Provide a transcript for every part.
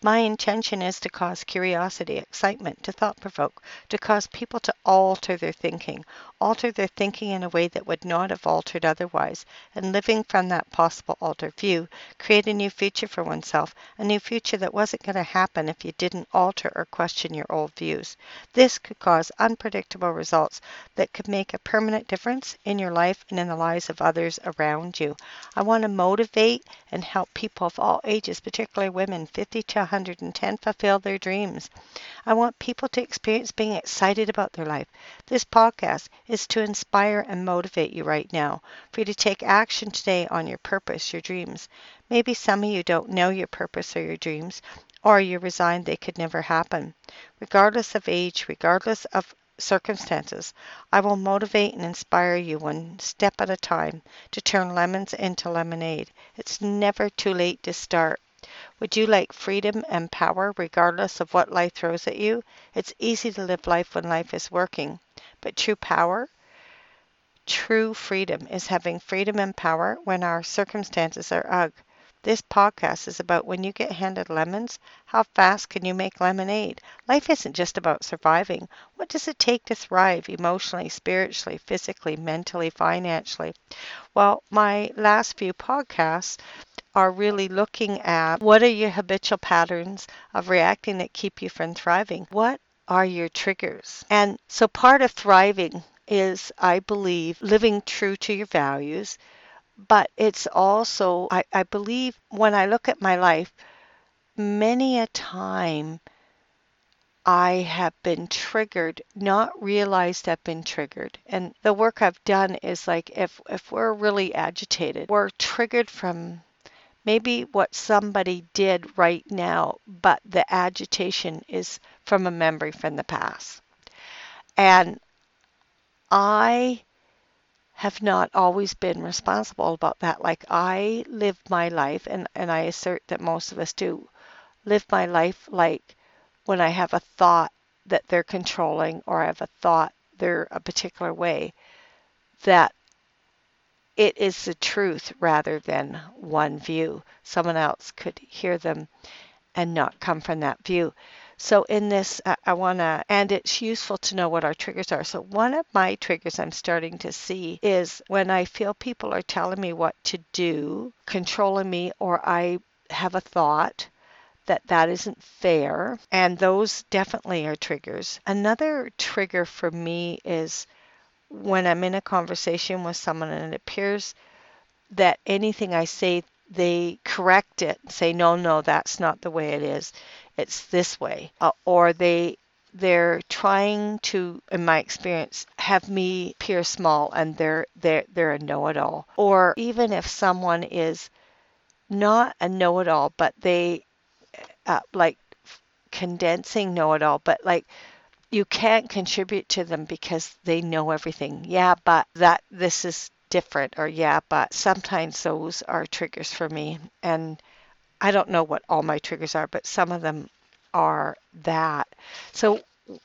My intention is to cause curiosity, excitement, to thought provoke, to cause people to alter their thinking, alter their thinking in a way that would not have altered otherwise, and living from that possible altered view, create a new future for oneself, a new future that wasn't going to happen if you didn't alter or question your old views. This could cause unpredictable results that could make a permanent difference in your life and in the lives of others around you. I want to motivate and help people of all ages, particularly women 50 to 110, fulfill their dreams. I want people to experience being excited about their life. This podcast is to inspire and motivate you right now, for you to take action today on your purpose, your dreams. Maybe some of you don't know your purpose or your dreams, or you're resigned they could never happen. Regardless of age, regardless of circumstances, I will motivate and inspire you one step at a time to turn lemons into lemonade. It's never too late to start. Would you like freedom and power regardless of what life throws at you? It's easy to live life when life is working, but true power, true freedom is having freedom and power when our circumstances are ugh. This podcast is about when you get handed lemons, how fast can you make lemonade? Life isn't just about surviving. What does it take to thrive emotionally, spiritually, physically, mentally, financially? Well, my last few podcasts are really looking at what are your habitual patterns of reacting that keep you from thriving? What are your triggers? And so part of thriving is, I believe, living true to your values. But it's also, I, I believe, when I look at my life, many a time I have been triggered, not realized I've been triggered. And the work I've done is like if if we're really agitated, we're triggered from maybe what somebody did right now, but the agitation is from a memory from the past. And I have not always been responsible about that. Like I live my life, and, and I assert that most of us do, live my life like when I have a thought that they're controlling or I have a thought they're a particular way, that it is the truth rather than one view. Someone else could hear them and not come from that view. So, in this, I, I want to, and it's useful to know what our triggers are. So, one of my triggers I'm starting to see is when I feel people are telling me what to do, controlling me, or I have a thought that that isn't fair. And those definitely are triggers. Another trigger for me is when I'm in a conversation with someone and it appears that anything I say, they correct it and say, no, no, that's not the way it is. It's this way. Uh, or they they're trying to, in my experience, have me appear small and they're they're they're a know-it-all. Or even if someone is not a know-it-all, but they uh, like condensing know-it-all, but like you can't contribute to them because they know everything. Yeah, but that this is different or yeah, but sometimes those are triggers for me and I don't know what all my triggers are, but some of them are that. So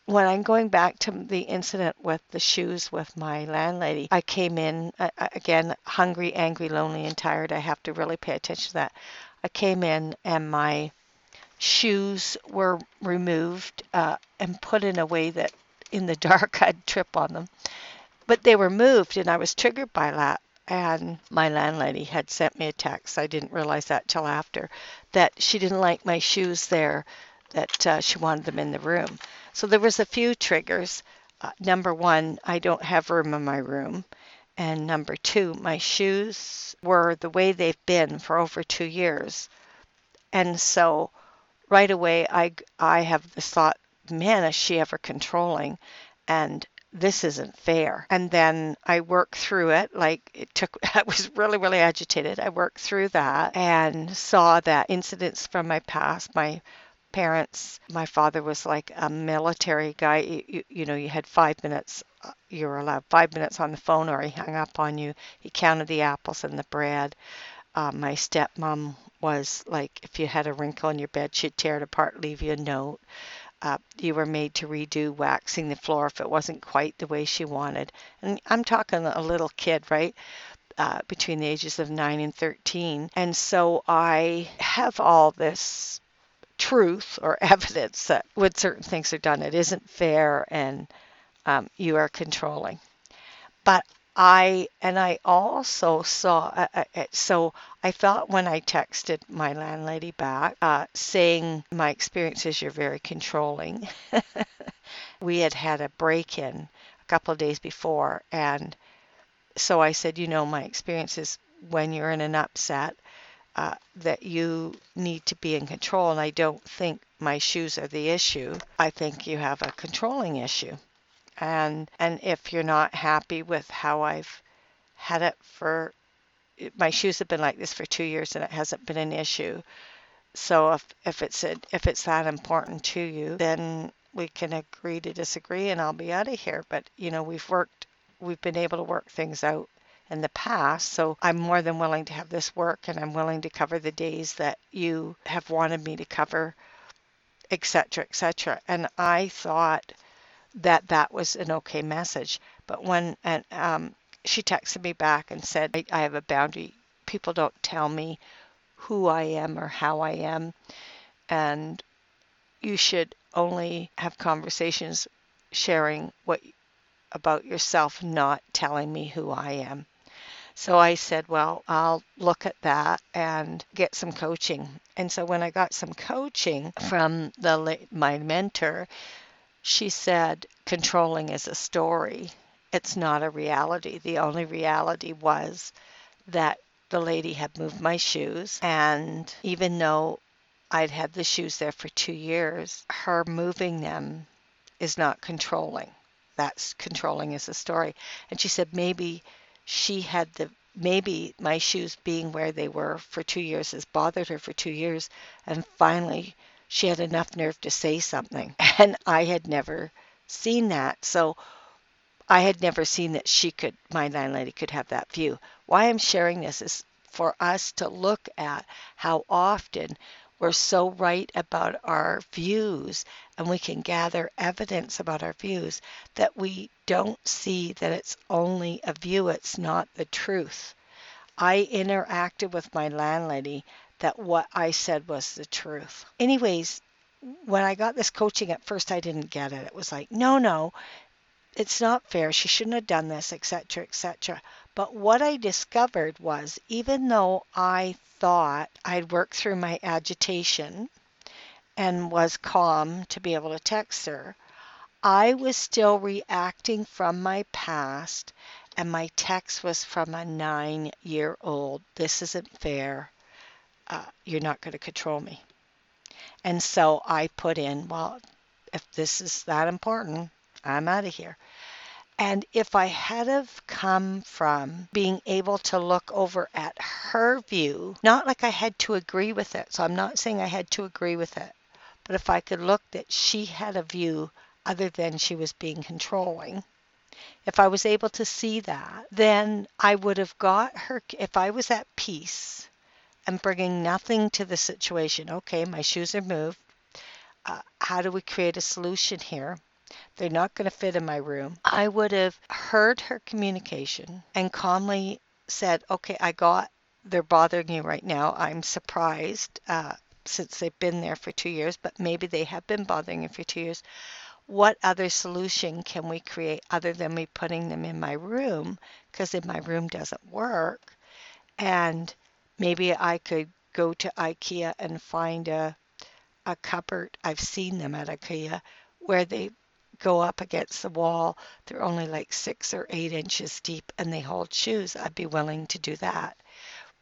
when I'm going back to the incident with the shoes with my landlady, I came in again hungry, angry, lonely, and tired. I have to really pay attention to that. I came in and my shoes were removed uh, and put in a way that in the dark I'd trip on them. But they were moved, and I was triggered by that. And my landlady had sent me a text. I didn't realize that till after that she didn't like my shoes there, that uh, she wanted them in the room. So there was a few triggers. Uh, number one, I don't have room in my room. And number two, my shoes were the way they've been for over two years. And so right away, I, I have this thought, man, is she ever controlling? And this isn't fair. And then I worked through it. Like it took, I was really, really agitated. I worked through that and saw that incidents from my past, my parents, my father was like a military guy. You, you, you know, you had five minutes, uh, you were allowed five minutes on the phone or he hung up on you. He counted the apples and the bread. Uh, my stepmom was like, if you had a wrinkle in your bed, she'd tear it apart, leave you a note. Uh, you were made to redo waxing the floor if it wasn't quite the way she wanted. And I'm talking a little kid, right? Uh, between the ages of 9 and 13. And so I have all this truth or evidence that when certain things are done, it isn't fair and um, you are controlling. But I and I also saw uh, uh, uh, so I thought when I texted my landlady back uh, saying my experience is you're very controlling. we had had a break in a couple of days before, and so I said, you know, my experience is when you're in an upset uh, that you need to be in control, and I don't think my shoes are the issue. I think you have a controlling issue and and if you're not happy with how I've had it for my shoes have been like this for two years and it hasn't been an issue. So if if it's a, if it's that important to you, then we can agree to disagree and I'll be out of here. But you know we've worked we've been able to work things out in the past. So I'm more than willing to have this work and I'm willing to cover the days that you have wanted me to cover, etc., etc. And I thought that that was an okay message. But when and um, she texted me back and said, I, I have a boundary. People don't tell me who I am or how I am, and you should only have conversations sharing what about yourself, not telling me who I am. So I said, well, I'll look at that and get some coaching. And so when I got some coaching from the my mentor, she said, controlling is a story. It's not a reality. The only reality was that the lady had moved my shoes. And even though I'd had the shoes there for two years, her moving them is not controlling. That's controlling is a story. And she said maybe she had the maybe my shoes being where they were for two years has bothered her for two years and finally she had enough nerve to say something. And I had never seen that. So I had never seen that she could, my landlady could have that view. Why I'm sharing this is for us to look at how often we're so right about our views and we can gather evidence about our views that we don't see that it's only a view, it's not the truth. I interacted with my landlady that what I said was the truth. Anyways, when I got this coaching at first I didn't get it. It was like, "No, no, it's not fair. She shouldn't have done this, etc., etc." But what I discovered was even though I thought I'd worked through my agitation and was calm to be able to text her, I was still reacting from my past, and my text was from a nine year old. This isn't fair uh, you're not going to control me. And so I put in, well, if this is that important, I'm out of here. And if I had have come from being able to look over at her view, not like I had to agree with it, so I'm not saying I had to agree with it, but if I could look that she had a view other than she was being controlling, if I was able to see that, then I would have got her, if I was at peace and bringing nothing to the situation. Okay, my shoes are moved. Uh, how do we create a solution here? They're not going to fit in my room. I would have heard her communication and calmly said, okay, I got, they're bothering you right now. I'm surprised uh, since they've been there for two years, but maybe they have been bothering you for two years. What other solution can we create other than me putting them in my room? Because in my room doesn't work. And maybe I could go to IKEA and find a, a cupboard. I've seen them at IKEA where they go up against the wall. They're only like six or eight inches deep and they hold shoes. I'd be willing to do that.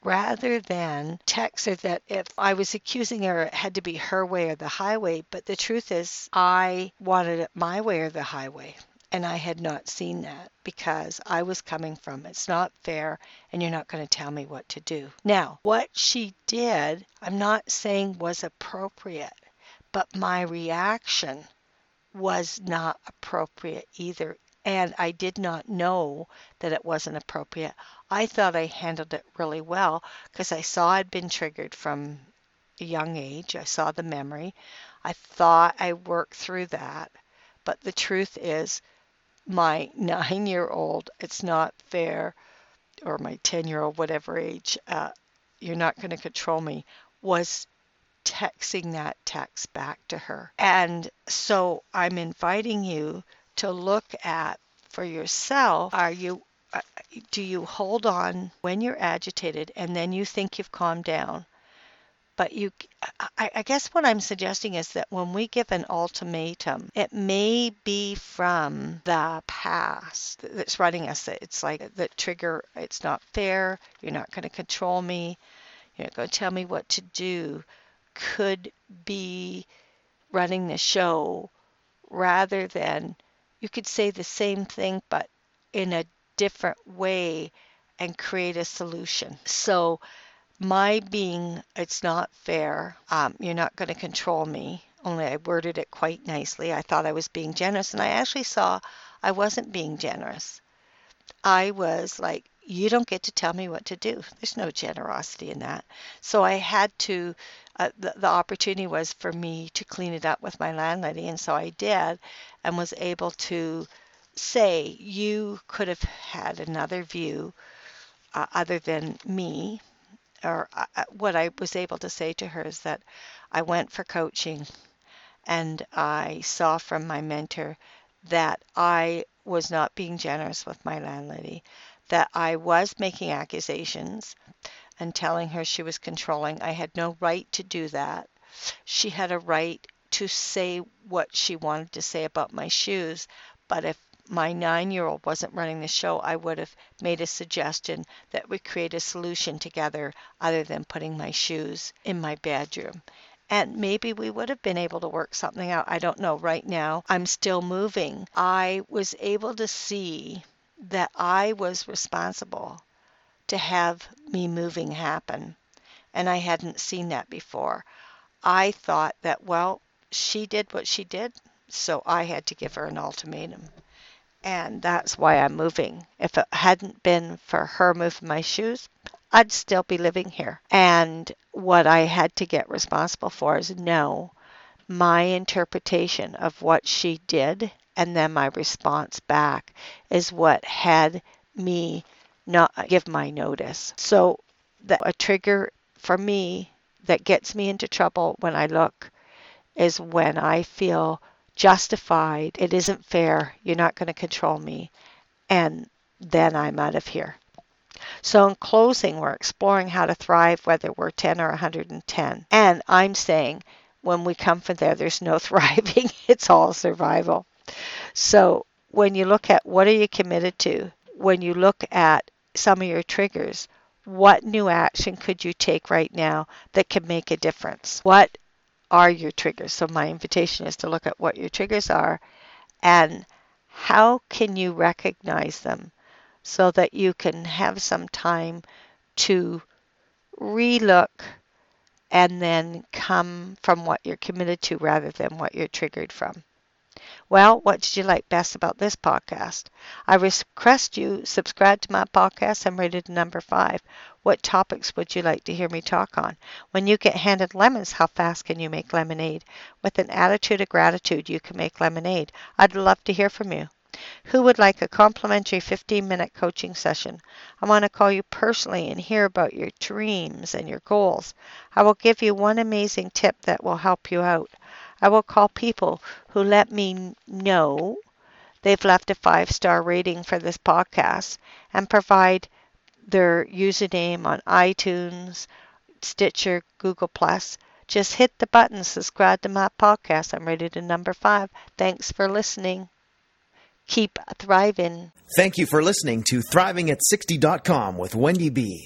Rather than text her that if I was accusing her, it had to be her way or the highway. But the truth is, I wanted it my way or the highway. And I had not seen that because I was coming from it's not fair and you're not going to tell me what to do. Now, what she did, I'm not saying was appropriate, but my reaction was not appropriate either. And I did not know that it wasn't appropriate. I thought I handled it really well because I saw I'd been triggered from a young age. I saw the memory. I thought I worked through that. But the truth is, my nine year old, it's not fair, or my 10 year old, whatever age, uh, you're not going to control me, was texting that text back to her. And so I'm inviting you to look at for yourself are you uh, do you hold on when you're agitated and then you think you've calmed down but you I, I, guess what i'm suggesting is that when we give an ultimatum it may be from the past that's running us it's like the trigger it's not fair you're not going to control me you're not going to tell me what to do could be running the show rather than you could say the same thing but in a different way and create a solution. So my being it's not fair um, you're not going to control me only i worded it quite nicely i thought i was being generous and i actually saw i wasn't being generous i was like you don't get to tell me what to do. There's no generosity in that. So I had to, uh, the, the opportunity was for me to clean it up with my landlady. And so I did and was able to say, you could have had another view uh, other than me. Or uh, uh what I was able to say to her is that I went for coaching and I saw from my mentor that I was not being generous with my landlady that I was making accusations and telling her she was controlling. I had no right to do that. She had a right to say what she wanted to say about my shoes, but if my nine year old wasn't running the show, I would have made a suggestion that we create a solution together other than putting my shoes in my bedroom. And maybe we would have been able to work something out. I don't know. Right now, I'm still moving. I was able to see that I was responsible to have me moving happen. And I hadn't seen that before. I thought that, well, she did what she did, so I had to give her an ultimatum. And that's why I'm moving. If it hadn't been for her moving my shoes, I'd still be living here. And what I had to get responsible for is no, my interpretation of what she did and then my response back is what had me not give my notice. So the, a trigger for me that gets me into trouble when I look is when I feel justified. It isn't fair. You're not going to control me. And then I'm out of here. So, in closing, we're exploring how to thrive whether we're 10 or 110. And I'm saying when we come from there, there's no thriving, it's all survival. So when you look at what are you committed to, when you look at some of your triggers, what new action could you take right now that can make a difference? What are your triggers? So my invitation is to look at what your triggers are and how can you recognize them so that you can have some time to relook and then come from what you're committed to rather than what you're triggered from. Well, what did you like best about this podcast? I request you subscribe to my podcast. I'm rated number five. What topics would you like to hear me talk on? When you get handed lemons, how fast can you make lemonade? With an attitude of gratitude, you can make lemonade. I'd love to hear from you. Who would like a complimentary 15 minute coaching session? I want to call you personally and hear about your dreams and your goals. I will give you one amazing tip that will help you out. I will call people who let me know they've left a five star rating for this podcast and provide their username on iTunes, Stitcher, Google Plus. Just hit the button, subscribe to my podcast. I'm rated to number five. Thanks for listening. Keep thriving. Thank you for listening to ThrivingAt60.com with Wendy B.